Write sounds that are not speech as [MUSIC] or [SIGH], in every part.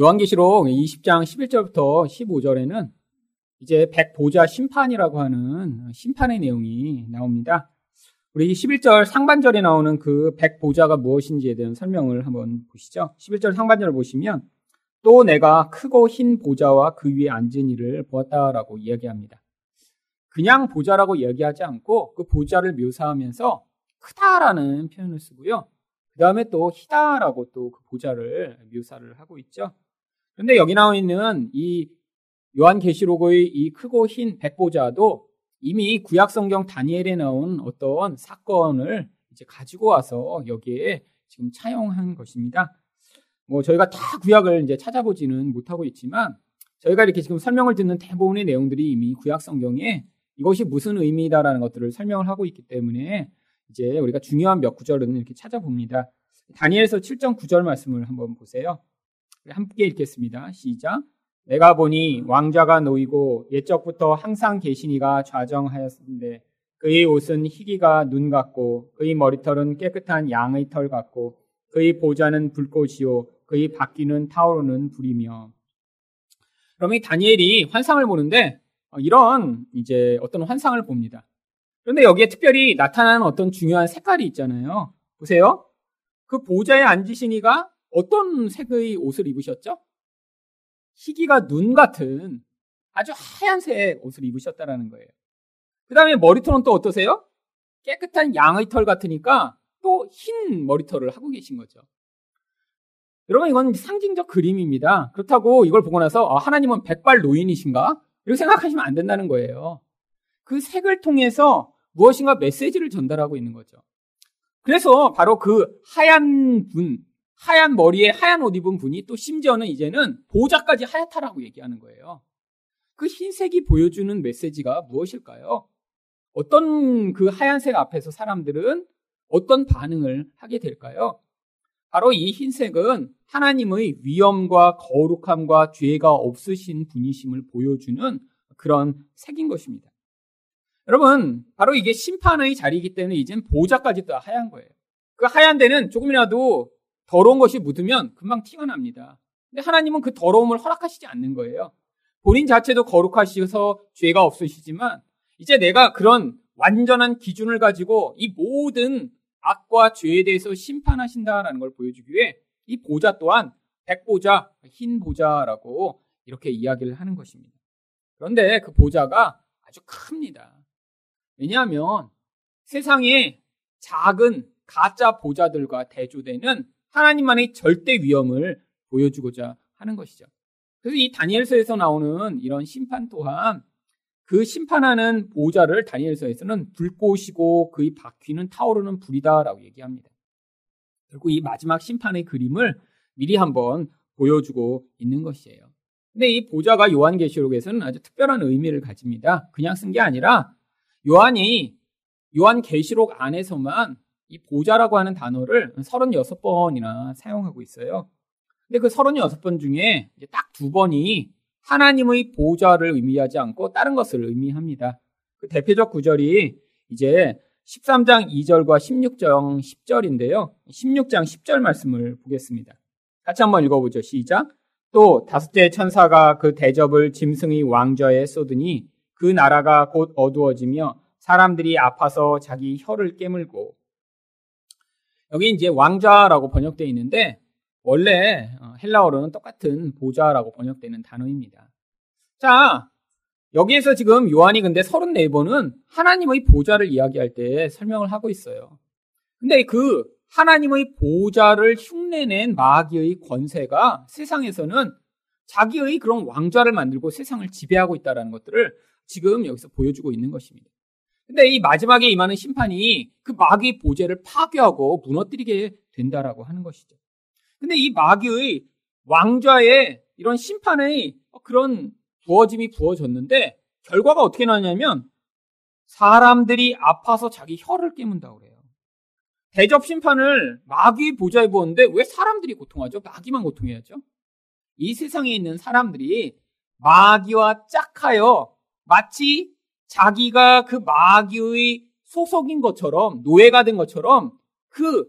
요한계시록 20장 11절부터 15절에는 이제 백보자 심판이라고 하는 심판의 내용이 나옵니다. 우리 11절 상반절에 나오는 그 백보자가 무엇인지에 대한 설명을 한번 보시죠. 11절 상반절을 보시면 또 내가 크고 흰 보자와 그 위에 앉은 이를 보았다라고 이야기합니다. 그냥 보자라고 이야기하지 않고 그 보자를 묘사하면서 크다라는 표현을 쓰고요. 그 다음에 또 희다라고 또 그 보자를 묘사를 하고 있죠. 그런데 여기 나와 있는 이 요한계시록의 이 크고 흰 백보자도 이미 구약 성경 다니엘에 나온 어떤 사건을 이제 가지고 와서 여기에 지금 차용한 것입니다. 뭐 저희가 다 구약을 이제 찾아보지는 못하고 있지만 저희가 이렇게 지금 설명을 듣는 대부분의 내용들이 이미 구약 성경에 이것이 무슨 의미다라는 것들을 설명을 하고 있기 때문에 이제 우리가 중요한 몇 구절은 이렇게 찾아봅니다. 다니엘서 7.9절 말씀을 한번 보세요. 함께 읽겠습니다. 시작. 내가 보니 왕자가 놓이고 옛적부터 항상 계시니가 좌정하였는데 그의 옷은 희기가 눈 같고 그의 머리털은 깨끗한 양의 털 같고 그의 보좌는 불꽃이요 그의 바퀴는 타오르는 불이며. 그러면 이 다니엘이 환상을 보는데 어, 이런 이제 어떤 환상을 봅니다. 그런데 여기에 특별히 나타나는 어떤 중요한 색깔이 있잖아요. 보세요. 그 보좌에 앉으신 이가 어떤 색의 옷을 입으셨죠? 희기가 눈 같은 아주 하얀색 옷을 입으셨다라는 거예요. 그 다음에 머리털은 또 어떠세요? 깨끗한 양의 털 같으니까 또 흰 머리털을 하고 계신 거죠. 여러분 이건 상징적 그림입니다. 그렇다고 이걸 보고 나서 아, 하나님은 백발 노인이신가? 이렇게 생각하시면 안 된다는 거예요. 그 색을 통해서 무엇인가 메시지를 전달하고 있는 거죠. 그래서 바로 그 하얀 분, 하얀 머리에 하얀 옷 입은 분이 또 심지어는 이제는 보좌까지 하얗다라고 얘기하는 거예요. 그 흰색이 보여주는 메시지가 무엇일까요? 어떤 그 하얀색 앞에서 사람들은 어떤 반응을 하게 될까요? 바로 이 흰색은 하나님의 위엄과 거룩함과 죄가 없으신 분이심을 보여주는 그런 색인 것입니다. 여러분, 바로 이게 심판의 자리이기 때문에 이젠 보좌까지 도 하얀 거예요. 그 하얀 데는 조금이라도 더러운 것이 묻으면 금방 티가 납니다. 근데 하나님은 그 더러움을 허락하시지 않는 거예요. 본인 자체도 거룩하셔서 죄가 없으시지만 이제 내가 그런 완전한 기준을 가지고 이 모든 악과 죄에 대해서 심판하신다라는 걸 보여주기 위해 이 보좌 또한 백보좌, 흰 보좌라고 이렇게 이야기를 하는 것입니다. 그런데 그 보좌가 아주 큽니다. 왜냐하면 세상에 작은 가짜 보좌들과 대조되는 하나님만의 절대 위엄을 보여주고자 하는 것이죠. 그래서 이 다니엘서에서 나오는 이런 심판 또한 그 심판하는 보좌를 다니엘서에서는 불꽃이고 그의 바퀴는 타오르는 불이다라고 얘기합니다. 그리고 이 마지막 심판의 그림을 미리 한번 보여주고 있는 것이에요. 근데 이 보좌가 요한계시록에서는 아주 특별한 의미를 가집니다. 그냥 쓴 게 아니라 요한이 요한계시록 안에서만 이 보좌라고 하는 단어를 36번이나 사용하고 있어요. 근데 그 36번 중에 딱 두 번이 하나님의 보좌를 의미하지 않고 다른 것을 의미합니다. 그 대표적 구절이 이제 13장 2절과 16장 10절인데요. 16장 10절 말씀을 보겠습니다. 같이 한번 읽어보죠. 시작. 또 다섯째 천사가 그 대접을 짐승의 왕좌에 쏟으니 그 나라가 곧 어두워지며 사람들이 아파서 자기 혀를 깨물고 여기 이제 왕좌라고 번역되어 있는데 원래 어, 헬라어로는 똑같은 보좌라고 번역되는 단어입니다. 자, 여기에서 지금 요한이 근데 34번은 하나님의 보좌를 이야기할 때 설명을 하고 있어요. 근데 그 하나님의 보좌를 흉내낸 마귀의 권세가 세상에서는 자기의 그런 왕좌를 만들고 세상을 지배하고 있다는 것들을 지금 여기서 보여주고 있는 것입니다. 근데 이 마지막에 임하는 심판이 그 마귀의 보좌를 파괴하고 무너뜨리게 된다라고 하는 것이죠. 근데 이 마귀의 왕좌에 이런 심판의 그런 부어짐이 부어졌는데 결과가 어떻게 나냐면 사람들이 아파서 자기 혀를 깨문다고 그래요. 대접 심판을 마귀 보좌에 부었는데 왜 사람들이 고통하죠? 마귀만 고통해야죠. 이 세상에 있는 사람들이 마귀와 짝하여 마치 자기가 그 마귀의 소속인 것처럼 노예가 된 것처럼 그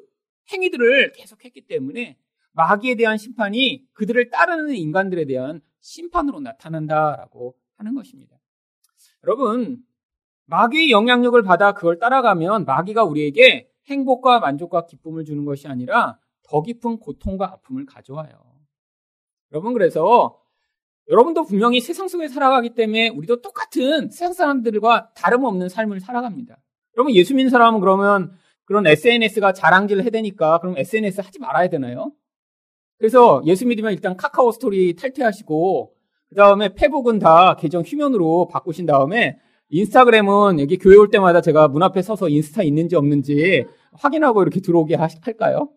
행위들을 계속했기 때문에 마귀에 대한 심판이 그들을 따르는 인간들에 대한 심판으로 나타난다라고 하는 것입니다. 여러분, 마귀의 영향력을 받아 그걸 따라가면 마귀가 우리에게 행복과 만족과 기쁨을 주는 것이 아니라 더 깊은 고통과 아픔을 가져와요. 여러분, 그래서 여러분도 분명히 세상 속에 살아가기 때문에 우리도 똑같은 세상 사람들과 다름없는 삶을 살아갑니다. 여러분, 예수 믿는 사람은 그러면 그런 SNS가 자랑질을 해대니까 그럼 SNS 하지 말아야 되나요? 그래서 예수 믿으면 일단 카카오 스토리 탈퇴하시고 그 다음에 페북은 다 계정 휴면으로 바꾸신 다음에 인스타그램은 여기 교회 올 때마다 제가 문 앞에 서서 인스타 있는지 없는지 확인하고 이렇게 들어오게 할까요?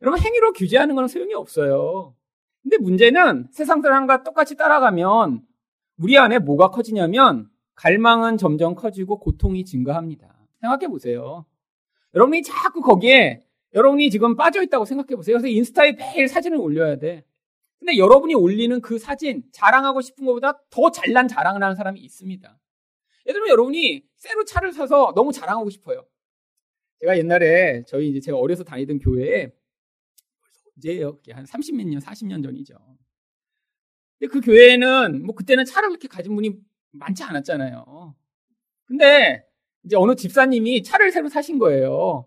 여러분 행위로 규제하는 건 소용이 없어요. 근데 문제는 세상 사람과 똑같이 따라가면 우리 안에 뭐가 커지냐면 갈망은 점점 커지고 고통이 증가합니다. 생각해 보세요. 여러분이 자꾸 거기에 여러분이 지금 빠져 있다고 생각해 보세요. 그래서 인스타에 매일 사진을 올려야 돼. 근데 여러분이 올리는 그 사진, 자랑하고 싶은 것보다 더 잘난 자랑을 하는 사람이 있습니다. 예를 들면 여러분이 새로 차를 사서 너무 자랑하고 싶어요. 제가 옛날에 저희 이제 제가 어려서 다니던 교회에 이제요, 한 30몇 년, 40년 전이죠. 근데 그 교회에는 뭐 그때는 차를 그렇게 가진 분이 많지 않았잖아요. 근데 이제 어느 집사님이 차를 새로 사신 거예요.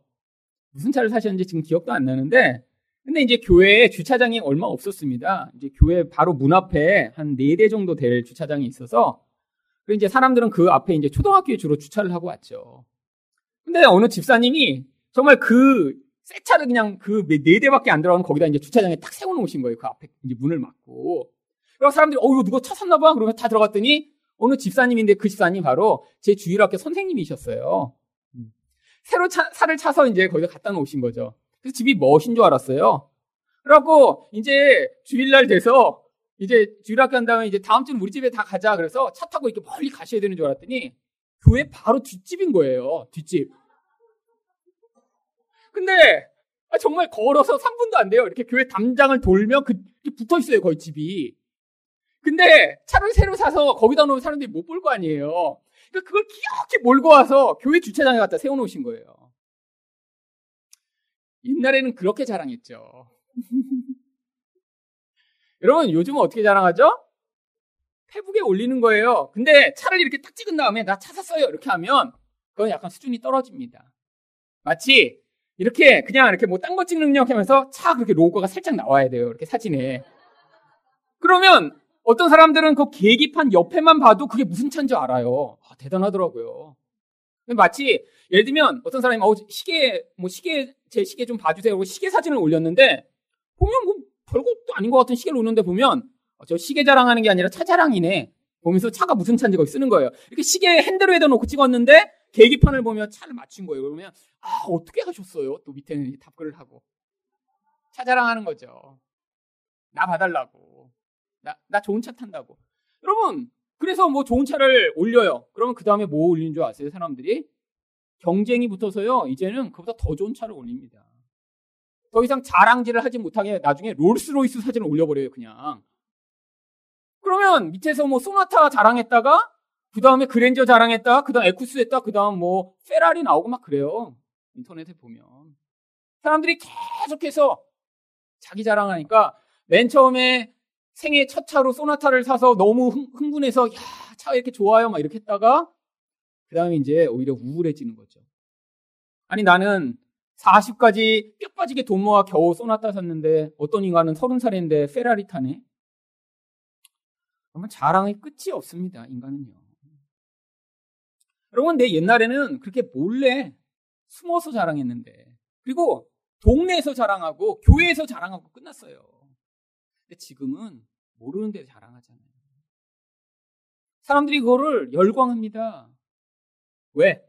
무슨 차를 사셨는지 지금 기억도 안 나는데, 근데 이제 교회에 주차장이 얼마 없었습니다. 이제 교회 바로 문 앞에 한 네 대 정도 될 주차장이 있어서, 그리고 이제 사람들은 그 앞에 이제 초등학교에 주로 주차를 하고 왔죠. 근데 어느 집사님이 정말 그 새 차를 그냥 그 네 대밖에 안 들어가는 거기다 이제 주차장에 딱 세워놓으신 거예요. 그 앞에 이제 문을 막고. 그래서 사람들이, 어, 이거 누가 차 샀나 봐? 그러면 다 들어갔더니 어느 집사님인데 그 집사님 바로 제 주일학교 선생님이셨어요. 새로 차, 차를 차서 이제 거기다 갖다 놓으신 거죠. 그래서 집이 멋인 줄 알았어요. 그래갖고 이제 주일날 돼서 이제 주일학교 한 다음에 이제 다음 주는 우리 집에 다 가자. 그래서 차 타고 이렇게 멀리 가셔야 되는 줄 알았더니 교회 바로 뒷집인 거예요. 뒷집. 근데 아, 정말 걸어서 3분도 안 돼요. 이렇게 교회 담장을 돌면 그 붙어 있어요. 거의 집이. 근데 차를 새로 사서 거기다 놓으면 사람들이 못 볼 거 아니에요. 그러니까 그걸 기억히 몰고 와서 교회 주차장에 갖다 세워 놓으신 거예요. 옛날에는 그렇게 자랑했죠. [LAUGHS] 여러분, 요즘은 어떻게 자랑하죠? 페북에 올리는 거예요. 근데 차를 이렇게 딱 찍은 다음에 나차 샀어요. 이렇게 하면 그건 약간 수준이 떨어집니다. 마치 이렇게 그냥 이렇게 뭐 딴 거 찍는 력 하면서 차 그렇게 로고가 살짝 나와야 돼요. 이렇게 사진에. 그러면 어떤 사람들은 그 계기판 옆에만 봐도 그게 무슨 차인지 알아요. 아, 대단하더라고요. 마치 예를 들면 어떤 사람이 어, 시계 뭐 시계 제 시계 좀 봐주세요. 시계 사진을 올렸는데 보면 뭐 별것도 아닌 것 같은 시계를 올렸는데 보면 어, 저 시계 자랑하는 게 아니라 차 자랑이네. 보면서 차가 무슨 차인지 거기 쓰는 거예요. 이렇게 시계 핸들에다 놓고 찍었는데 계기판을 보면 차를 맞춘 거예요. 그러면 아 어떻게 하셨어요? 또 밑에는 답글을 하고 차 자랑하는 거죠. 나 봐달라고. 나, 나 좋은 차 탄다고. 여러분, 그래서 뭐 좋은 차를 올려요. 그러면 그 다음에 뭐 올리는 줄 아세요, 사람들이? 경쟁이 붙어서요, 이제는 그보다 더 좋은 차를 올립니다. 더 이상 자랑질을 하지 못하게 나중에 롤스로이스 사진을 올려버려요, 그냥. 그러면 밑에서 뭐 소나타 자랑했다가, 그 다음에 그랜저 자랑했다, 그 다음 에쿠스 했다, 그 다음 뭐 페라리 나오고 막 그래요. 인터넷에 보면. 사람들이 계속해서 자기 자랑하니까 맨 처음에 생애 첫 차로 소나타를 사서 너무 흥, 분해서 야, 차 이렇게 좋아요. 막 이렇게 했다가 그 다음에 이제 오히려 우울해지는 거죠. 아니 나는 40까지 뼈 빠지게 돈 모아 겨우 소나타 샀는데 어떤 인간은 30살인데 페라리 타네. 정말 자랑의 끝이 없습니다. 인간은요. 여러분 내 옛날에는 그렇게 몰래 숨어서 자랑했는데 그리고 동네에서 자랑하고 교회에서 자랑하고 끝났어요. 근데 지금은 모르는 데 자랑하잖아요. 사람들이 그거를 열광합니다. 왜?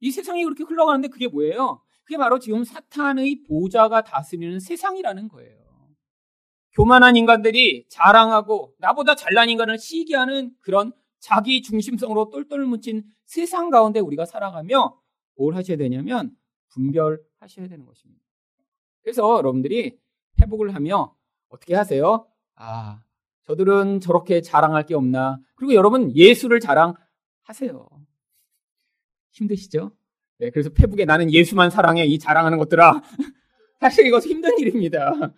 이 세상이 그렇게 흘러가는데 그게 뭐예요? 그게 바로 지금 사탄의 보좌가 다스리는 세상이라는 거예요. 교만한 인간들이 자랑하고 나보다 잘난 인간을 시기하는 그런 자기 중심성으로 똘똘 뭉친 세상 가운데 우리가 살아가며 뭘 하셔야 되냐면 분별하셔야 되는 것입니다. 그래서 여러분들이 회복을 하며 어떻게 하세요? 아, 저들은 저렇게 자랑할 게 없나. 그리고 여러분 예수를 자랑하세요. 힘드시죠? 네, 그래서 페북에 나는 예수만 사랑해 이 자랑하는 것들아. [LAUGHS] 사실 이거 힘든 일입니다. [LAUGHS]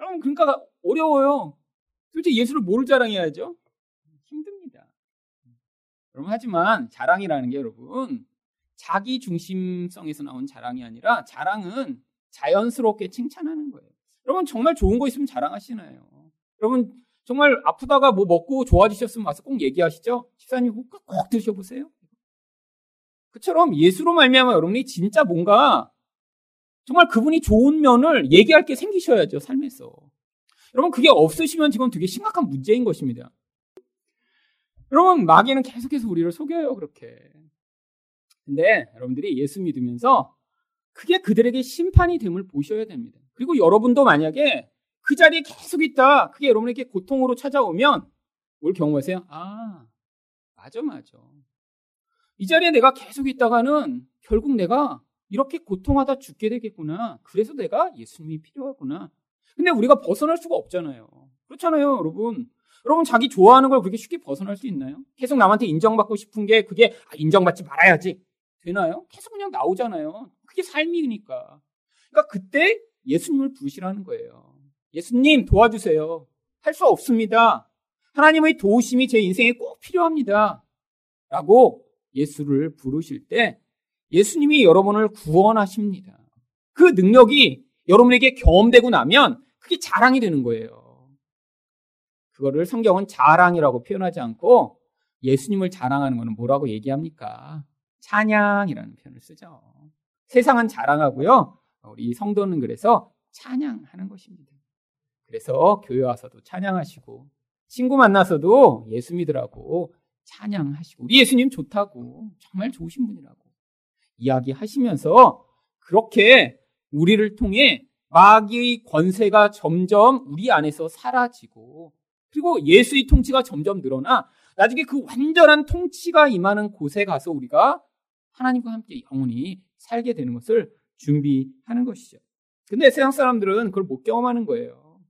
여러분, 그러니까 어려워요. 솔직히 예수를 뭘 자랑해야죠? 힘듭니다. 여러분, 하지만 자랑이라는 게 여러분, 자기 중심성에서 나온 자랑이 아니라 자랑은 자연스럽게 칭찬하는 거예요. 여러분, 정말 좋은 거 있으면 자랑하시나요? 여러분, 정말 아프다가 뭐 먹고 좋아지셨으면 와서 꼭 얘기하시죠? 집사님 꼭, 꼭 드셔보세요. 그처럼 예수로 말미암아 여러분이 진짜 뭔가 정말 그분이 좋은 면을 얘기할 게 생기셔야죠, 삶에서. 여러분, 그게 없으시면 지금 되게 심각한 문제인 것입니다. 여러분, 마귀는 계속해서 우리를 속여요, 그렇게. 근데 여러분들이 예수 믿으면서 그게 그들에게 심판이 됨을 보셔야 됩니다. 그리고 여러분도 만약에 그 자리에 계속 있다, 그게 여러분에게 고통으로 찾아오면 뭘 경험하세요? 아, 맞아, 맞아. 이 자리에 내가 계속 있다가는 결국 내가 이렇게 고통하다 죽게 되겠구나. 그래서 내가 예수님이 필요하구나. 근데 우리가 벗어날 수가 없잖아요. 그렇잖아요, 여러분. 여러분 자기 좋아하는 걸 그렇게 쉽게 벗어날 수 있나요? 계속 남한테 인정받고 싶은 게 그게 아, 인정받지 말아야지 되나요? 계속 그냥 나오잖아요. 그게 삶이니까. 그러니까 그때 예수님을 부르시라는 거예요. 예수님 도와주세요. 할 수 없습니다. 하나님의 도우심이 제 인생에 꼭 필요합니다. 라고 예수를 부르실 때 예수님이 여러분을 구원하십니다. 그 능력이 여러분에게 경험되고 나면 그게 자랑이 되는 거예요. 그거를 성경은 자랑이라고 표현하지 않고 예수님을 자랑하는 것은 뭐라고 얘기합니까? 찬양이라는 표현을 쓰죠. 세상은 자랑하고요. 우리 성도는 그래서 찬양하는 것입니다. 그래서 교회 와서도 찬양하시고 친구 만나서도 예수 믿으라고 찬양하시고 우리 예수님 좋다고 정말 좋으신 분이라고 이야기하시면서 그렇게 우리를 통해 마귀의 권세가 점점 우리 안에서 사라지고 그리고 예수의 통치가 점점 늘어나 나중에 그 완전한 통치가 임하는 곳에 가서 우리가 하나님과 함께 영원히 살게 되는 것을 준비하는 것이죠. 근데 세상 사람들은 그걸 못 경험하는 거예요.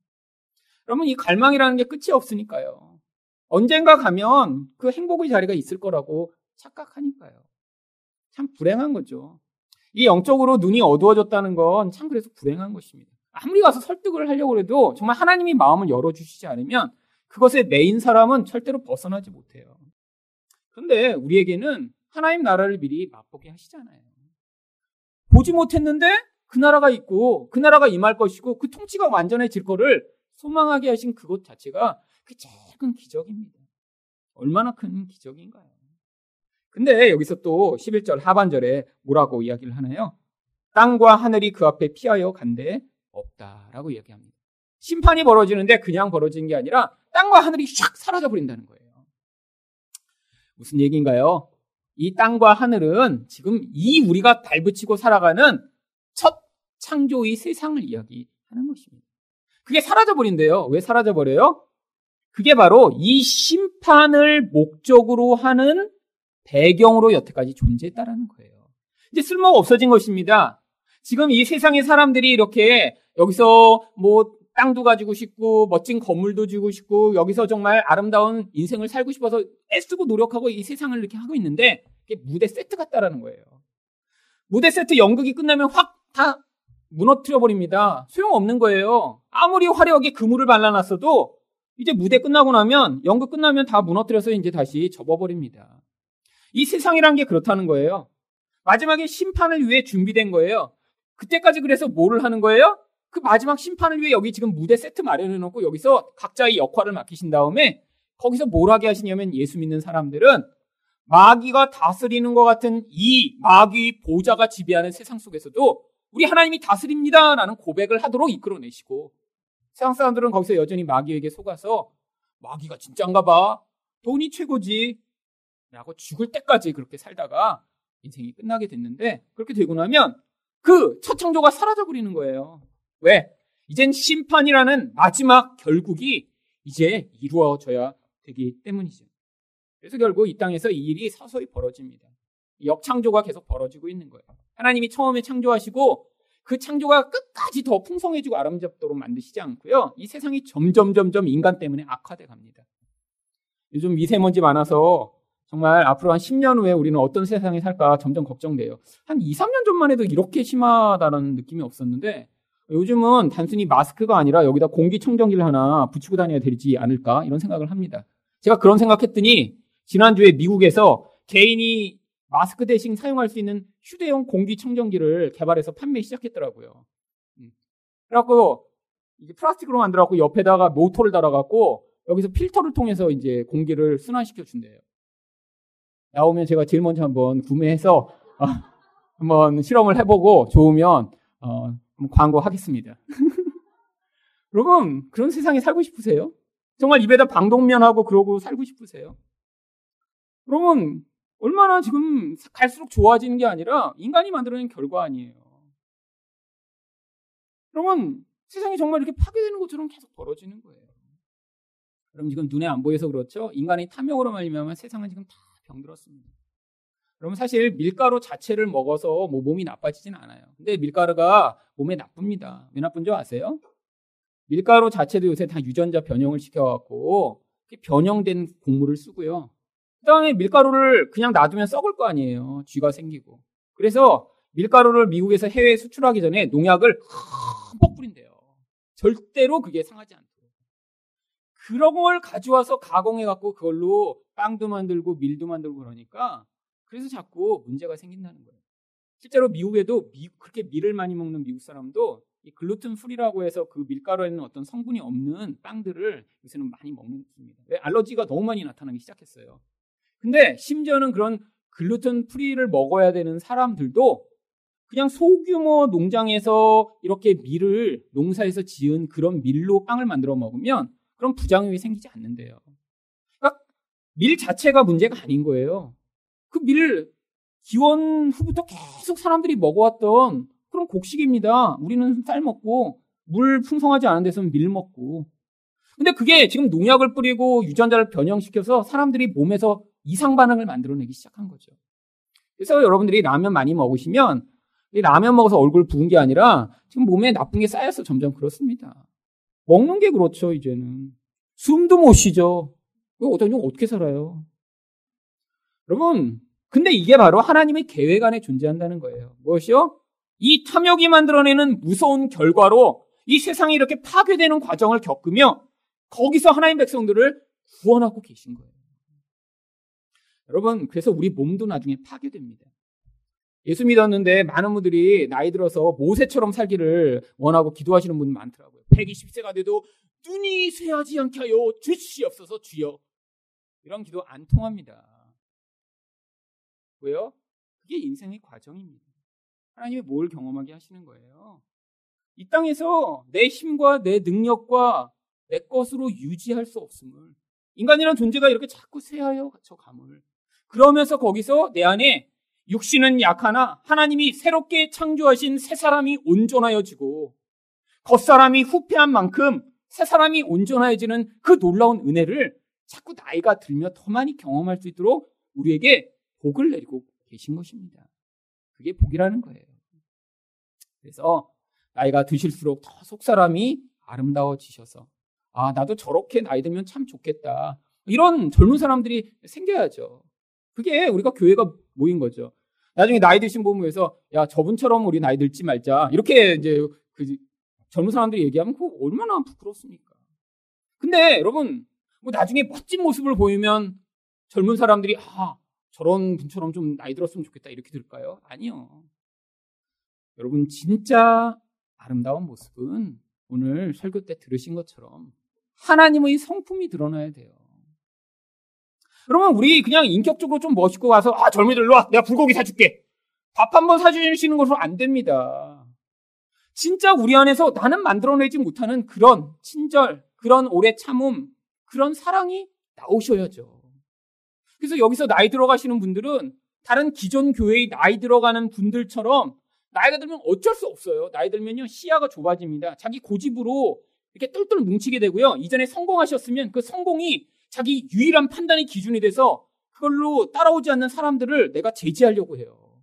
여러분, 이 갈망이라는 게 끝이 없으니까요. 언젠가 가면 그 행복의 자리가 있을 거라고 착각하니까요. 참 불행한 거죠. 이 영적으로 눈이 어두워졌다는 건 참 그래서 불행한 것입니다. 아무리 가서 설득을 하려고 해도 정말 하나님이 마음을 열어주시지 않으면 그것에 메인 사람은 절대로 벗어나지 못해요. 그런데 우리에게는 하나님 나라를 미리 맛보게 하시잖아요. 보지 못했는데 그 나라가 있고 그 나라가 임할 것이고 그 통치가 완전해질 거를 소망하게 하신 그것 자체가 그 작은 기적입니다. 얼마나 큰 기적인가요? 근데 여기서 또 11절 하반절에 뭐라고 이야기를 하나요? 땅과 하늘이 그 앞에 피하여 간데 없다라고 이야기합니다. 심판이 벌어지는데 그냥 벌어지는 게 아니라 땅과 하늘이 샥 사라져 버린다는 거예요. 무슨 얘기인가요? 이 땅과 하늘은 지금 이 우리가 발붙이고 살아가는 첫 창조의 세상을 이야기하는 것입니다. 그게 사라져 버린대요. 왜 사라져 버려요? 그게 바로 이 심판을 목적으로 하는 배경으로 여태까지 존재했다라는 거예요. 이제 쓸모가 없어진 것입니다. 지금 이 세상의 사람들이 이렇게 여기서 뭐 땅도 가지고 싶고 멋진 건물도 주고 싶고 여기서 정말 아름다운 인생을 살고 싶어서 애쓰고 노력하고 이 세상을 이렇게 하고 있는데 그게 무대 세트 같다라는 거예요. 무대 세트 연극이 끝나면 확 다 무너뜨려 버립니다. 소용없는 거예요. 아무리 화려하게 그물을 발라놨어도 이제 무대 끝나고 나면 연극 끝나면 다 무너뜨려서 이제 다시 접어버립니다. 이 세상이란 게 그렇다는 거예요. 마지막에 심판을 위해 준비된 거예요. 그때까지 그래서 뭐를 하는 거예요? 그 마지막 심판을 위해 여기 지금 무대 세트 마련해 놓고 여기서 각자의 역할을 맡기신 다음에 거기서 뭘 하게 하시냐면 예수 믿는 사람들은 마귀가 다스리는 것 같은 이 마귀 보좌가 지배하는 세상 속에서도 우리 하나님이 다스립니다라는 고백을 하도록 이끌어내시고 세상 사람들은 거기서 여전히 마귀에게 속아서 마귀가 진짠가 봐. 돈이 최고지. 라고 죽을 때까지 그렇게 살다가 인생이 끝나게 됐는데 그렇게 되고 나면 그 첫 창조가 사라져 버리는 거예요. 왜? 이젠 심판이라는 마지막 결국이 이제 이루어져야 되기 때문이죠. 그래서 결국 이 땅에서 이 일이 서서히 벌어집니다. 역창조가 계속 벌어지고 있는 거예요. 하나님이 처음에 창조하시고 그 창조가 끝까지 더 풍성해지고 아름답도록 만드시지 않고요. 이 세상이 점점 점점 인간 때문에 악화돼 갑니다. 요즘 미세먼지 많아서 정말 앞으로 한 10년 후에 우리는 어떤 세상에 살까 점점 걱정돼요. 한 2, 3년 전만 해도 이렇게 심하다는 느낌이 없었는데 요즘은 단순히 마스크가 아니라 여기다 공기청정기를 하나 붙이고 다녀야 되지 않을까 이런 생각을 합니다. 제가 그런 생각했더니 지난주에 미국에서 개인이 마스크 대신 사용할 수 있는 휴대용 공기청정기를 개발해서 판매 시작했더라고요. 음. 그래갖고 플라스틱으로 만들어갖고 옆에다가 모터를 달아갖고 여기서 필터를 통해서 이제 공기를 순환시켜 준대요. 나오면 제가 제일 먼저 한번 구매해서 어, 한번 실험을 해보고 좋으면 어, 광고하겠습니다. [LAUGHS] 여러분 그런 세상에 살고 싶으세요? 정말 입에다 방독면하고 그러고 살고 싶으세요? 여러분 얼마나 지금 갈수록 좋아지는 게 아니라 인간이 만들어낸 결과 아니에요. 여러분 세상이 정말 이렇게 파괴되는 것처럼 계속 벌어지는 거예요. 그럼 지금 눈에 안 보여서 그렇죠? 인간의 탐욕으로 말미암아 세상은 지금 다 병들었습니다. 그러면 사실 밀가루 자체를 먹어서 뭐 몸이 나빠지진 않아요. 근데 밀가루가 몸에 나쁩니다. 왜 나쁜 줄 아세요? 밀가루 자체도 요새 다 유전자 변형을 시켜갖고 변형된 곡물을 쓰고요. 그 다음에 밀가루를 그냥 놔두면 썩을 거 아니에요. 쥐가 생기고. 그래서 밀가루를 미국에서 해외에 수출하기 전에 농약을 흠뻑 뿌린대요. 절대로 그게 상하지 않도록. 그런 걸 가져와서 가공해갖고 그걸로 빵도 만들고 밀도 만들고 그러니까 그래서 자꾸 문제가 생긴다는 거예요. 실제로 미국에도 미, 그렇게 밀을 많이 먹는 미국 사람도 이 gluten free라고 해서 그 밀가루에는 어떤 성분이 없는 빵들을 요새는 많이 먹습니다. 왜 알러지가 너무 많이 나타나기 시작했어요. 근데 심지어는 그런 gluten free를 먹어야 되는 사람들도 그냥 소규모 농장에서 이렇게 밀을 농사에서 지은 그런 밀로 빵을 만들어 먹으면 그런 부작용이 생기지 않는데요. 밀 자체가 문제가 아닌 거예요. 그 밀을 기원 후부터 계속 사람들이 먹어왔던 그런 곡식입니다. 우리는 쌀 먹고 물 풍성하지 않은 데서는 밀 먹고. 근데 그게 지금 농약을 뿌리고 유전자를 변형시켜서 사람들이 몸에서 이상 반응을 만들어내기 시작한 거죠. 그래서 여러분들이 라면 많이 먹으시면 라면 먹어서 얼굴 부은 게 아니라 지금 몸에 나쁜 게 쌓여서 점점 그렇습니다. 먹는 게 그렇죠, 이제는. 숨도 못 쉬죠. 어떤 어떻게 살아요? 여러분, 근데 이게 바로 하나님의 계획 안에 존재한다는 거예요. 무엇이요? 이 탐욕이 만들어내는 무서운 결과로 이 세상이 이렇게 파괴되는 과정을 겪으며 거기서 하나님 백성들을 구원하고 계신 거예요. 여러분, 그래서 우리 몸도 나중에 파괴됩니다. 예수 믿었는데 많은 분들이 나이 들어서 모세처럼 살기를 원하고 기도하시는 분 많더라고요. 120세가 돼도 눈이 쇠하지 않게 하여 주시옵소서 주여. 이런 기도 안 통합니다. 왜요? 그게 인생의 과정입니다. 하나님이 뭘 경험하게 하시는 거예요? 이 땅에서 내 힘과 내 능력과 내 것으로 유지할 수 없음을 인간이란 존재가 이렇게 자꾸 쇠하여 갇혀 감을 그러면서 거기서 내 안에 육신은 약하나 하나님이 새롭게 창조하신 새 사람이 온전하여지고 겉사람이 후패한 만큼 새 사람이 온전해지는 그 놀라운 은혜를 자꾸 나이가 들며 더 많이 경험할 수 있도록 우리에게 복을 내리고 계신 것입니다. 그게 복이라는 거예요. 그래서 나이가 드실수록 더 속사람이 아름다워지셔서 아 나도 저렇게 나이 들면 참 좋겠다. 이런 젊은 사람들이 생겨야죠. 그게 우리가 교회가 모인 거죠. 나중에 나이 드신 분 모여서 야 저분처럼 우리 나이 들지 말자 이렇게 이제 그 젊은 사람들이 얘기하면 그 얼마나 부끄럽습니까? 근데 여러분 뭐 나중에 멋진 모습을 보이면 젊은 사람들이 아 저런 분처럼 좀 나이 들었으면 좋겠다 이렇게 들까요? 아니요. 여러분 진짜 아름다운 모습은 오늘 설교 때 들으신 것처럼 하나님의 성품이 드러나야 돼요. 여러분 우리 그냥 인격적으로 좀 멋있고 가서 아 젊은이들 와 내가 불고기 사줄게 밥 한 번 사주시는 것으로 안 됩니다. 진짜 우리 안에서 나는 만들어내지 못하는 그런 친절, 그런 오래 참음, 그런 사랑이 나오셔야죠. 그래서 여기서 나이 들어가시는 분들은 다른 기존 교회의 나이 들어가는 분들처럼 나이가 들면 어쩔 수 없어요. 나이 들면요 시야가 좁아집니다. 자기 고집으로 이렇게 똘똘 뭉치게 되고요. 이전에 성공하셨으면 그 성공이 자기 유일한 판단의 기준이 돼서 그걸로 따라오지 않는 사람들을 내가 제지하려고 해요.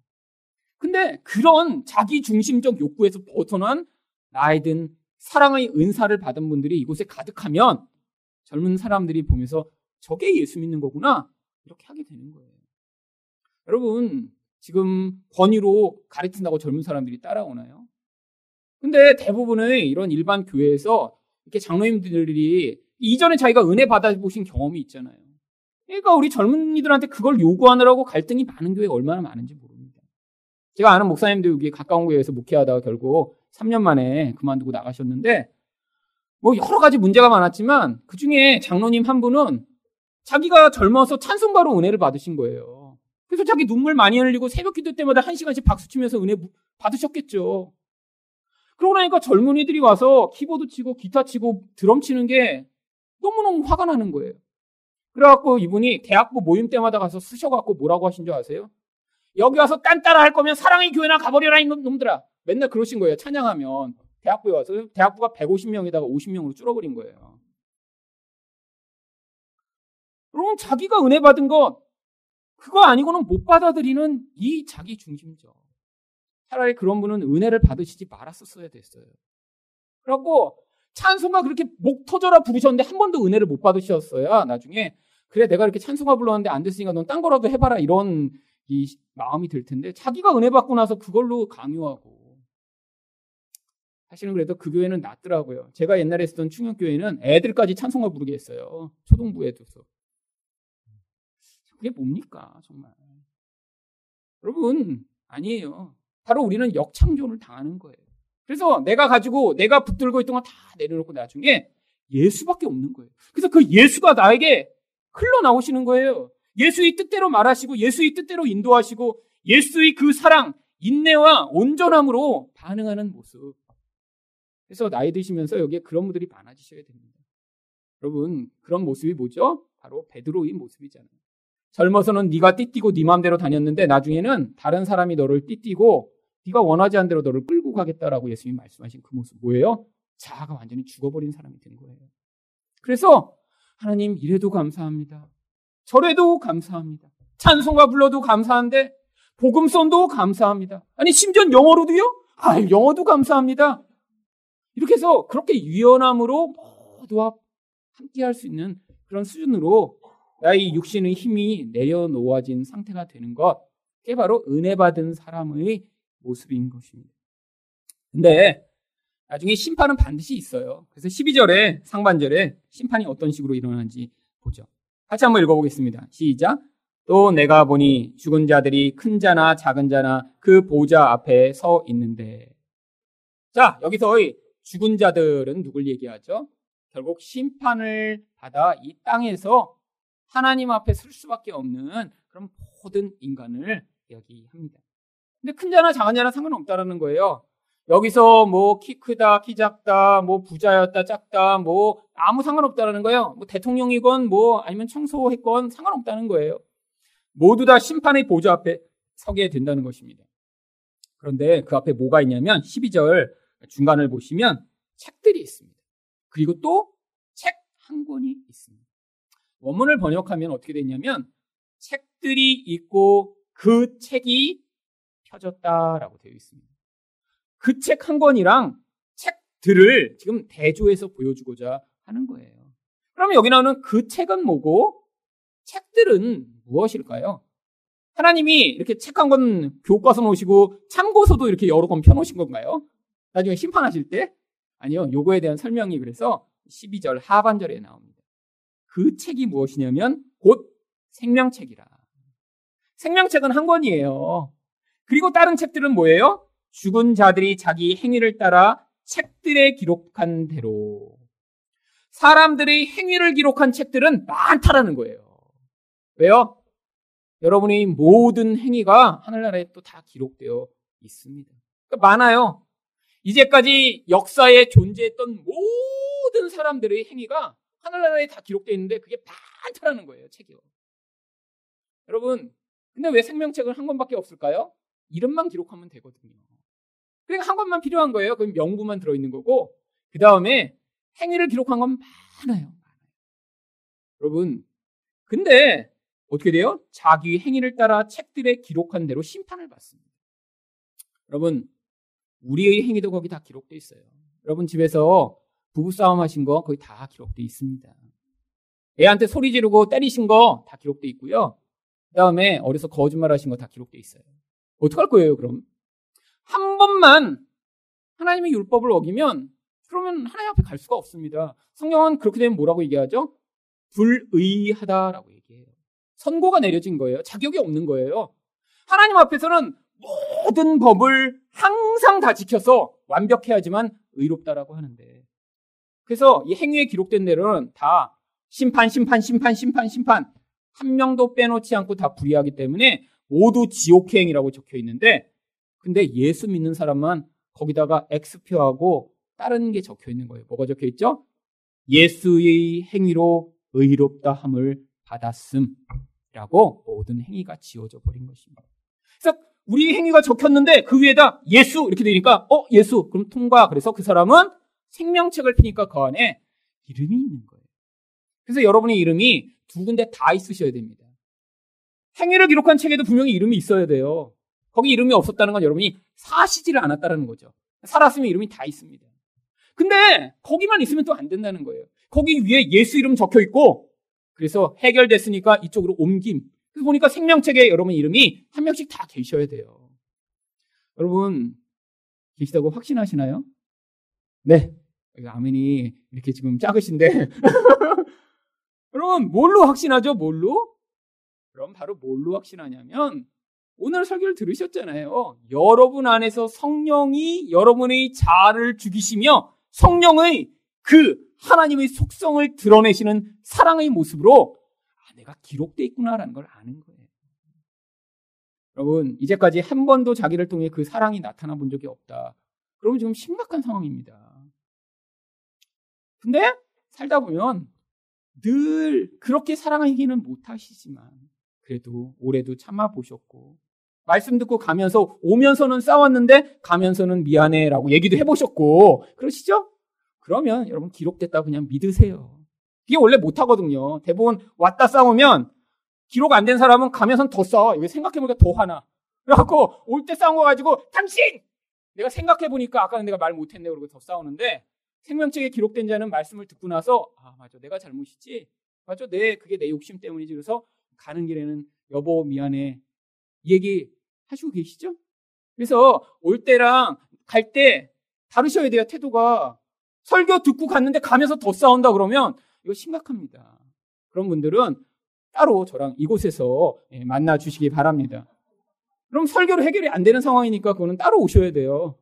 근데 그런 자기 중심적 욕구에서 벗어난 나이든 사랑의 은사를 받은 분들이 이곳에 가득하면 젊은 사람들이 보면서 저게 예수 믿는 거구나. 이렇게 하게 되는 거예요. 여러분, 지금 권위로 가르친다고 젊은 사람들이 따라오나요? 근데 대부분의 이런 일반 교회에서 이렇게 장로님들이 이전에 자기가 은혜 받아보신 경험이 있잖아요. 그러니까 우리 젊은이들한테 그걸 요구하느라고 갈등이 많은 교회가 얼마나 많은지 모릅니다. 제가 아는 목사님도 여기 가까운 교회에서 목회하다가 결국 3년 만에 그만두고 나가셨는데 뭐 여러 가지 문제가 많았지만 그 중에 장로님 한 분은 자기가 젊어서 찬송가로 은혜를 받으신 거예요. 그래서 자기 눈물 많이 흘리고 새벽 기도 때마다 한 시간씩 박수 치면서 은혜 받으셨겠죠. 그러고 나니까 젊은이들이 와서 키보드 치고 기타 치고 드럼 치는 게 너무너무 화가 나는 거예요. 그래갖고 이분이 대학부 모임 때마다 가서 쓰셔갖고 뭐라고 하신 줄 아세요? 여기 와서 딴따라 할 거면 사랑의 교회나 가버려라 이놈 놈들아. 맨날 그러신 거예요. 찬양하면 대학부에 와서 대학부가 150명에다가 50명으로 줄어버린 거예요. 그럼 자기가 은혜 받은 것 그거 아니고는 못 받아들이는 이 자기 중심적. 차라리 그런 분은 은혜를 받으시지 말았었어야 됐어요. 그래갖고 찬송가 그렇게 목 터져라 부르셨는데 한 번도 은혜를 못 받으셨어요. 나중에 그래 내가 이렇게 찬송가 불렀는데 안 됐으니까 넌 딴 거라도 해봐라 이런 이 마음이 들 텐데 자기가 은혜 받고 나서 그걸로 강요하고 사실은 그래도 그 교회는 낫더라고요. 제가 옛날에 쓰던 충격교회는 애들까지 찬송가 부르게 했어요. 초등부에 둬서. 그게 뭡니까 정말. 여러분 아니에요. 바로 우리는 역창조를 당하는 거예요. 그래서 내가 가지고 내가 붙들고 있던 거 다 내려놓고 나중에 예수밖에 없는 거예요. 그래서 그 예수가 나에게 흘러나오시는 거예요. 예수의 뜻대로 말하시고 예수의 뜻대로 인도하시고 예수의 그 사랑, 인내와 온전함으로 반응하는 모습. 그래서 나이 드시면서 여기에 그런 분들이 많아지셔야 됩니다. 여러분, 그런 모습이 뭐죠? 바로 베드로의 모습이잖아요. 젊어서는 네가 띠띠고 네 마음대로 다녔는데 나중에는 다른 사람이 너를 띠띠고 네가 원하지 않은 대로 너를 끌고 가겠다라고 예수님이 말씀하신 그 모습 뭐예요? 자아가 완전히 죽어버린 사람이 된 거예요. 그래서 하나님 이래도 감사합니다. 저래도 감사합니다. 찬송가 불러도 감사한데 복음son도 감사합니다. 아니 심지어 영어로도요? 아 영어도 감사합니다. 이렇게 해서 그렇게 유연함으로 모두와 함께 할 수 있는 그런 수준으로 나의 육신의 힘이 내려놓아진 상태가 되는 것, 그게 바로 은혜 받은 사람의 모습인 것입니다. 근데 나중에 심판은 반드시 있어요. 그래서 12절에 상반절에 심판이 어떤 식으로 일어나는지 보죠. 같이 한번 읽어보겠습니다. 시작. 또 내가 보니 죽은 자들이 큰 자나 작은 자나 그 보좌 앞에 서 있는데. 자, 여기서 의 죽은 자들은 누굴 얘기하죠? 결국 심판을 받아 이 땅에서 하나님 앞에 설 수밖에 없는 그런 모든 인간을 이야기합니다. 근데 큰 자나 작은 자나 상관없다라는 거예요. 여기서 뭐 키 크다, 키 작다, 뭐 부자였다, 작다, 뭐 아무 상관없다라는 거예요. 뭐 대통령이건 뭐 아니면 청소했건 상관없다는 거예요. 모두 다 심판의 보좌 앞에 서게 된다는 것입니다. 그런데 그 앞에 뭐가 있냐면 12절 중간을 보시면 책들이 있습니다. 그리고 또 책 한 권이 있습니다. 원문을 번역하면 어떻게 되냐면 책들이 있고 그 책이 펴졌다라고 되어 있습니다. 그 책 한 권이랑 책들을 지금 대조해서 보여주고자 하는 거예요. 그러면 여기 나오는 그 책은 뭐고 책들은 무엇일까요? 하나님이 이렇게 책 한 권 교과서 놓으시고 참고서도 이렇게 여러 권 펴놓으신 건가요? 나중에 심판하실 때? 아니요. 요거에 대한 설명이 그래서 12절 하반절에 나옵니다. 그 책이 무엇이냐면 곧 생명책이라. 생명책은 한 권이에요. 그리고 다른 책들은 뭐예요? 죽은 자들이 자기 행위를 따라 책들에 기록한 대로. 사람들의 행위를 기록한 책들은 많다라는 거예요. 왜요? 여러분의 모든 행위가 하늘나라에 또 다 기록되어 있습니다. 그러니까 많아요. 이제까지 역사에 존재했던 모든 사람들의 행위가 하늘나라에 다 기록되어 있는데 그게 많다라는 거예요, 책이요. 여러분, 근데 왜 생명책은 한 권밖에 없을까요? 이름만 기록하면 되거든요. 그러니까 한 권만 필요한 거예요. 그럼 명부만 들어있는 거고, 그 다음에 행위를 기록한 건 많아요. 여러분, 근데 어떻게 돼요? 자기 행위를 따라 책들에 기록한 대로 심판을 받습니다. 여러분, 우리의 행위도 거기 다 기록되어 있어요. 여러분 집에서 부부싸움 하신 거 거기 다 기록되어 있습니다. 애한테 소리 지르고 때리신 거 다 기록돼 있고요. 그 다음에 어려서 거짓말 하신 거 다 기록돼 있어요. 어떡할 거예요, 그럼? 한 번만 하나님의 율법을 어기면 그러면 하나님 앞에 갈 수가 없습니다. 성경은 그렇게 되면 뭐라고 얘기하죠? 불의하다라고 얘기해요. 선고가 내려진 거예요. 자격이 없는 거예요. 하나님 앞에서는 모든 법을 항상 다 지켜서 완벽해야지만 의롭다라고 하는데. 그래서 이 행위에 기록된 대로는 다 심판, 심판, 심판, 심판, 심판. 한 명도 빼놓지 않고 다 불의하기 때문에 모두 지옥행이라고 적혀 있는데, 근데 예수 믿는 사람만 거기다가 X표하고 다른 게 적혀 있는 거예요. 뭐가 적혀 있죠? 예수의 행위로 의롭다 함을 받았음이라고 모든 행위가 지워져 버린 것입니다. 그래서 우리 행위가 적혔는데 그 위에다 예수 이렇게 되니까 어 예수 그럼 통과. 그래서 그 사람은 생명책을 피니까 그 안에 이름이 있는 거예요. 그래서 여러분의 이름이 두 군데 다 있으셔야 됩니다. 행위를 기록한 책에도 분명히 이름이 있어야 돼요. 거기 이름이 없었다는 건 여러분이 사시지를 않았다는 거죠. 살았으면 이름이 다 있습니다. 근데 거기만 있으면 또 안 된다는 거예요. 거기 위에 예수 이름 적혀 있고 그래서 해결됐으니까 이쪽으로 옮김. 그래서 보니까 생명책에 여러분 이름이 한 명씩 다 계셔야 돼요. 여러분 계시다고 확신하시나요? 네. 아멘이 이렇게 지금 작으신데 [LAUGHS] 여러분 뭘로 확신하죠? 뭘로? 그럼 바로 뭘로 확신하냐면 오늘 설교를 들으셨잖아요. 여러분 안에서 성령이 여러분의 자아를 죽이시며 성령의 그 하나님의 속성을 드러내시는 사랑의 모습으로 아, 내가 기록돼 있구나라는 걸 아는 거예요. 여러분, 이제까지 한 번도 자기를 통해 그 사랑이 나타나 본 적이 없다. 그러면 지금 심각한 상황입니다. 근데 살다 보면 늘 그렇게 사랑하기는 못하시지만 그래도 올해도 참아 보셨고 말씀 듣고 가면서 오면서는 싸웠는데 가면서는 미안해라고 얘기도 해보셨고 그러시죠? 그러면 여러분 기록됐다 그냥 믿으세요. 이게 원래 못하거든요. 대부분 왔다 싸우면 기록 안 된 사람은 가면서 더 싸워. 이거 생각해보니까 더 화나. 그래갖고 올 때 싸운 거 가지고 당신! 내가 생각해보니까 아까는 내가 말 못했네 그러고 더 싸우는데 생명책에 기록된 자는 말씀을 듣고 나서 아 맞아 내가 잘못이지 맞아 내 그게 내 욕심 때문이지 그래서 가는 길에는 여보 미안해 얘기 하시고 계시죠? 그래서 올 때랑 갈 때 다르셔야 돼요 태도가 설교 듣고 갔는데 가면서 더 싸운다 그러면 이거 심각합니다. 그런 분들은 따로 저랑 이곳에서 예, 만나 주시기 바랍니다. 그럼 설교로 해결이 안 되는 상황이니까 그거는 따로 오셔야 돼요.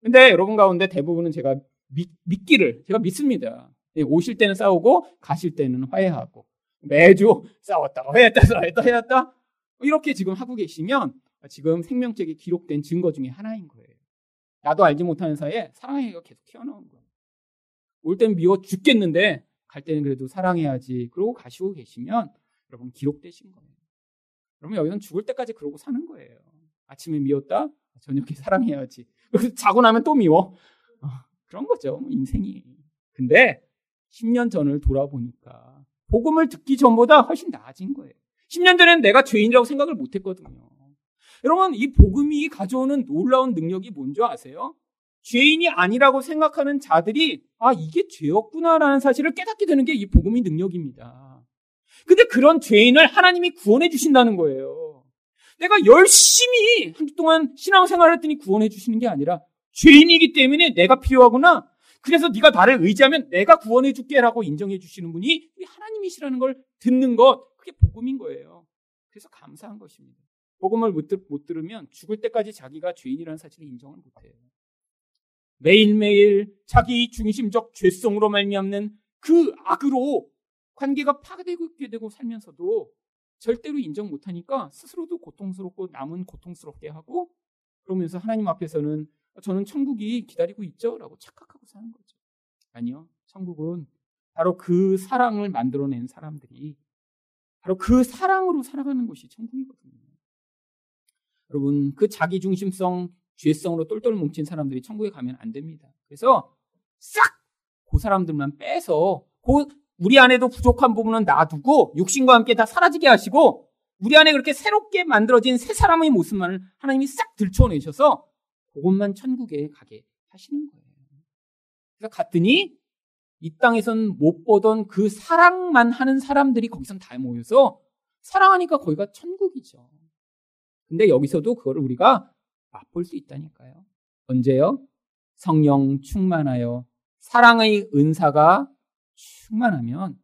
근데 여러분 가운데 대부분은 제가 믿, 믿기를 제가 믿습니다. 예, 오실 때는 싸우고 가실 때는 화해하고 매주 싸웠다 화해했다 싸웠다 화해했다 이렇게 지금 하고 계시면 지금 생명책에 기록된 증거 중에 하나인 거예요. 나도 알지 못하는 사이에 사랑의 가 계속 튀어나온 거예요. 올 때는 미워 죽겠는데 갈 때는 그래도 사랑해야지. 그러고 가시고 계시면 여러분 기록되신 거예요. 그러면 여기는 죽을 때까지 그러고 사는 거예요. 아침에 미웠다? 저녁에 [LAUGHS] 사랑해야지. 자고 나면 또 미워. 어, 그런 거죠. 뭐 인생이. 근데 10년 전을 돌아보니까 복음을 듣기 전보다 훨씬 나아진 거예요. 10년 전에는 내가 죄인이라고 생각을 못 했거든요. 여러분, 이 복음이 가져오는 놀라운 능력이 뭔지 아세요? 죄인이 아니라고 생각하는 자들이 아, 이게 죄였구나라는 사실을 깨닫게 되는 게 이 복음의 능력입니다. 근데 그런 죄인을 하나님이 구원해 주신다는 거예요. 내가 열심히 한 주 동안 신앙생활을 했더니 구원해 주시는 게 아니라 죄인이기 때문에 내가 필요하구나. 그래서 네가 나를 의지하면 내가 구원해 줄게라고 인정해 주시는 분이 하나님이시라는 걸 듣는 것 그게 복음인 거예요. 그래서 감사한 것입니다. 복음을 못 들으면 죽을 때까지 자기가 죄인이라는 사실을 인정을 못해요. 매일매일 자기 중심적 죄성으로 말미암는 그 악으로 관계가 파괴되고 되고 살면서도 절대로 인정 못하니까 스스로도 고통스럽고 남은 고통스럽게 하고 그러면서 하나님 앞에서는 저는 천국이 기다리고 있죠 라고 착각하고 사는 거죠. 아니요. 천국은 바로 그 사랑을 만들어낸 사람들이 바로 그 사랑으로 살아가는 것이 천국이거든요. 여러분, 그 자기 중심성 죄성으로 똘똘 뭉친 사람들이 천국에 가면 안 됩니다. 그래서 싹 그 사람들만 빼서 그 우리 안에도 부족한 부분은 놔두고 육신과 함께 다 사라지게 하시고 우리 안에 그렇게 새롭게 만들어진 새 사람의 모습만을 하나님이 싹 들춰내셔서 그것만 천국에 가게 하시는 거예요. 그래서 갔더니 이 땅에선 못 보던 그 사랑만 하는 사람들이 거기선 다 모여서 사랑하니까 거기가 천국이죠. 근데 여기서도 그거를 우리가 맛볼 수 있다니까요. 언제요? 성령 충만하여 사랑의 은사가 충만하면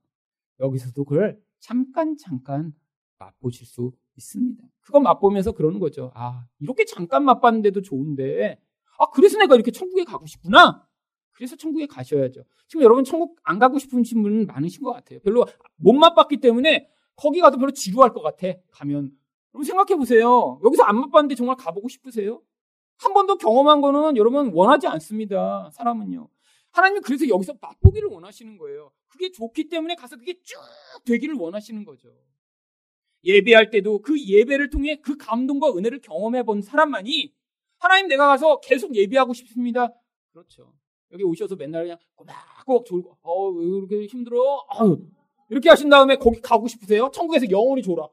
여기서도 그걸 잠깐 잠깐 맛보실 수 있습니다. 그거 맛보면서 그러는 거죠. 아, 이렇게 잠깐 맛봤는데도 좋은데, 아, 그래서 내가 이렇게 천국에 가고 싶구나? 그래서 천국에 가셔야죠. 지금 여러분 천국 안 가고 싶으신 분은 많으신 것 같아요. 별로 못 맛봤기 때문에 거기 가도 별로 지루할 것 같아. 가면. 여러분 생각해 보세요. 여기서 안 맛봤는데 정말 가보고 싶으세요? 한 번도 경험한 거는 여러분 원하지 않습니다. 사람은요. 하나님이 그래서 여기서 맛보기를 원하시는 거예요. 그게 좋기 때문에 가서 그게 쭉 되기를 원하시는 거죠. 예배할 때도 그 예배를 통해 그 감동과 은혜를 경험해 본 사람만이 하나님 내가 가서 계속 예배하고 싶습니다. 그렇죠. 여기 오셔서 맨날 그냥 꼬박꼬박 졸고, 어, 왜 이렇게 힘들어? 아유, 이렇게 하신 다음에 거기 가고 싶으세요? 천국에서 영원히 졸아.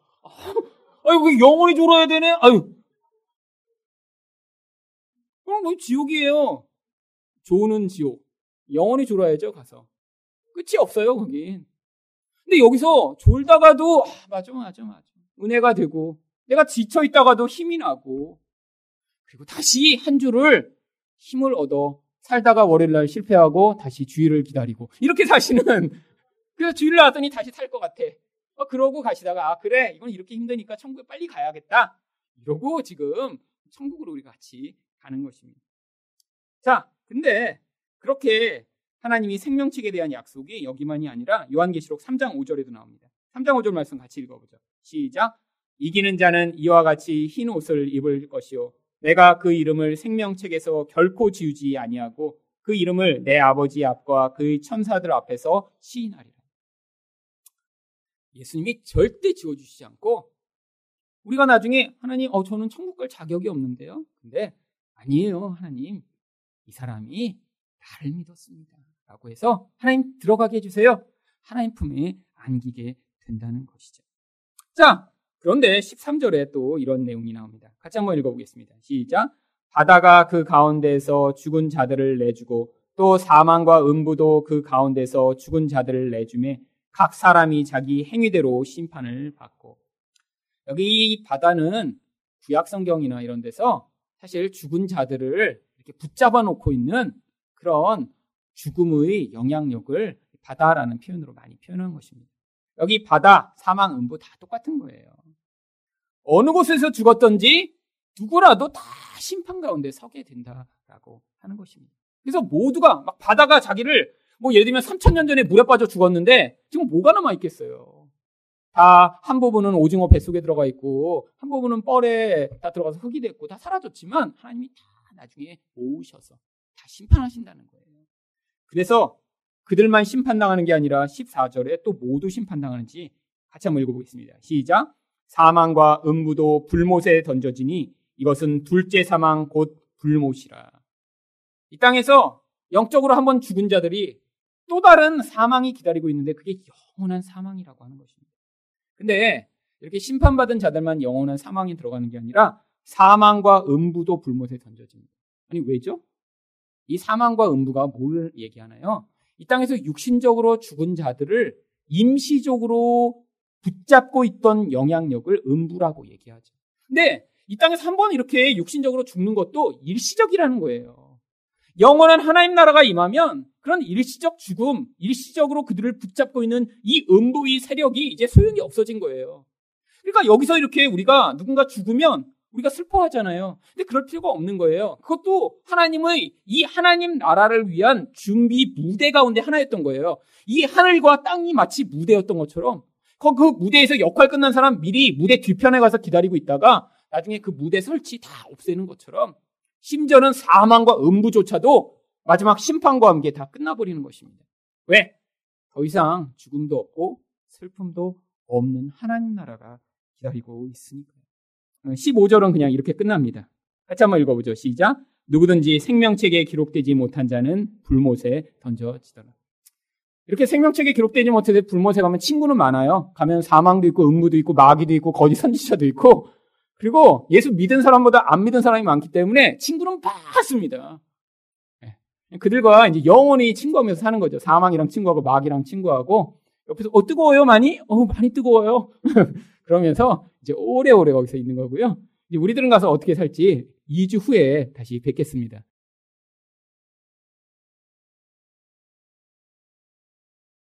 아유, 왜 영원히 졸아야 되네? 아유. 그럼 뭐 지옥이에요. 조는 지옥. 영원히 졸아야죠, 가서. 끝이 없어요, 거긴. 근데 여기서 졸다가도, 아, 맞아, 맞아, 맞아. 은혜가 되고, 내가 지쳐 있다가도 힘이 나고, 그리고 다시 한 주를 힘을 얻어 살다가 월요일날 실패하고 다시 주일을 기다리고, 이렇게 사시는, 그래서 주일 나왔더니 다시 살 것 같아. 어, 그러고 가시다가, 아, 그래, 이건 이렇게 힘드니까 천국에 빨리 가야겠다. 이러고 지금 천국으로 우리 같이 가는 것입니다. 자, 근데 그렇게 하나님이 생명책에 대한 약속이 여기만이 아니라 요한계시록 3장 5절에도 나옵니다. 3장 5절 말씀 같이 읽어보죠. 시작. 이기는 자는 이와 같이 흰 옷을 입을 것이요. 내가 그 이름을 생명책에서 결코 지우지 아니하고 그 이름을 내 아버지 앞과 그의 천사들 앞에서 시인하리라. 예수님이 절대 지워주시지 않고 우리가 나중에 하나님, 어, 저는 천국 갈 자격이 없는데요. 근데 아니에요, 하나님. 이 사람이 나를 믿었습니다. 라고 해서 하나님 들어가게 해주세요. 하나님 품에 안기게 된다는 것이죠. 자, 그런데 13절에 또 이런 내용이 나옵니다. 같이 한번 읽어보겠습니다. 시작. 바다가 그 가운데서 죽은 자들을 내주고 또 사망과 음부도 그 가운데서 죽은 자들을 내주매 각 사람이 자기 행위대로 심판을 받고 여기 바다는 구약 성경이나 이런 데서 사실 죽은 자들을 이렇게 붙잡아 놓고 있는 그런 죽음의 영향력을 바다라는 표현으로 많이 표현한 것입니다. 여기 바다, 사망, 음부 다 똑같은 거예요. 어느 곳에서 죽었던지 누구라도 다 심판 가운데 서게 된다라고 하는 것입니다. 그래서 모두가 막 바다가 자기를 뭐 예를 들면 3천년 전에 물에 빠져 죽었는데 지금 뭐가 남아 있겠어요. 다 한 부분은 오징어 뱃속에 들어가 있고 한 부분은 뻘에 다 들어가서 흙이 됐고 다 사라졌지만 하나님이 다 나중에 모으셔서 다 심판하신다는 거예요. 그래서 그들만 심판당하는 게 아니라 14절에 또 모두 심판당하는지 같이 한번 읽어보겠습니다. 시작. 사망과 음부도 불못에 던져지니 이것은 둘째 사망 곧 불못이라. 이 땅에서 영적으로 한번 죽은 자들이 또 다른 사망이 기다리고 있는데 그게 영원한 사망이라고 하는 것입니다. 근데 이렇게 심판받은 자들만 영원한 사망이 들어가는 게 아니라 사망과 음부도 불못에 던져집니다. 아니 왜죠? 이 사망과 음부가 뭘 얘기하나요? 이 땅에서 육신적으로 죽은 자들을 임시적으로 붙잡고 있던 영향력을 음부라고 얘기하죠. 근데 이 땅에서 한 번 이렇게 육신적으로 죽는 것도 일시적이라는 거예요. 영원한 하나님 나라가 임하면 그런 일시적 죽음, 일시적으로 그들을 붙잡고 있는 이 음부의 세력이 이제 소용이 없어진 거예요. 그러니까 여기서 이렇게 우리가 누군가 죽으면 우리가 슬퍼하잖아요. 근데 그럴 필요가 없는 거예요. 그것도 하나님의 이 하나님 나라를 위한 준비 무대 가운데 하나였던 거예요. 이 하늘과 땅이 마치 무대였던 것처럼 그 무대에서 역할 끝난 사람 미리 무대 뒤편에 가서 기다리고 있다가 나중에 그 무대 설치 다 없애는 것처럼 심지어는 사망과 음부조차도 마지막 심판과 함께 다 끝나버리는 것입니다. 왜? 더 이상 죽음도 없고 슬픔도 없는 하나님 나라가 기다리고 있으니까. 15절은 그냥 이렇게 끝납니다. 같이 한번 읽어보죠. 시작. 누구든지 생명책에 기록되지 못한 자는 불못에 던져지더라. 이렇게 생명책에 기록되지 못해서 불못에 가면 친구는 많아요. 가면 사망도 있고 음무도 있고 마귀도 있고 거짓 선지자도 있고 그리고 예수 믿은 사람보다 안 믿은 사람이 많기 때문에 친구는 많습니다. 예. 그들과 이제 영원히 친구하면서 사는 거죠. 사망이랑 친구하고 마귀랑 친구하고 옆에서 어 뜨거워요 많이? 어 많이 뜨거워요. [LAUGHS] 그러면서 이제 오래오래 거기서 있는 거고요. 이제 우리들은 가서 어떻게 살지 2주 후에 다시 뵙겠습니다.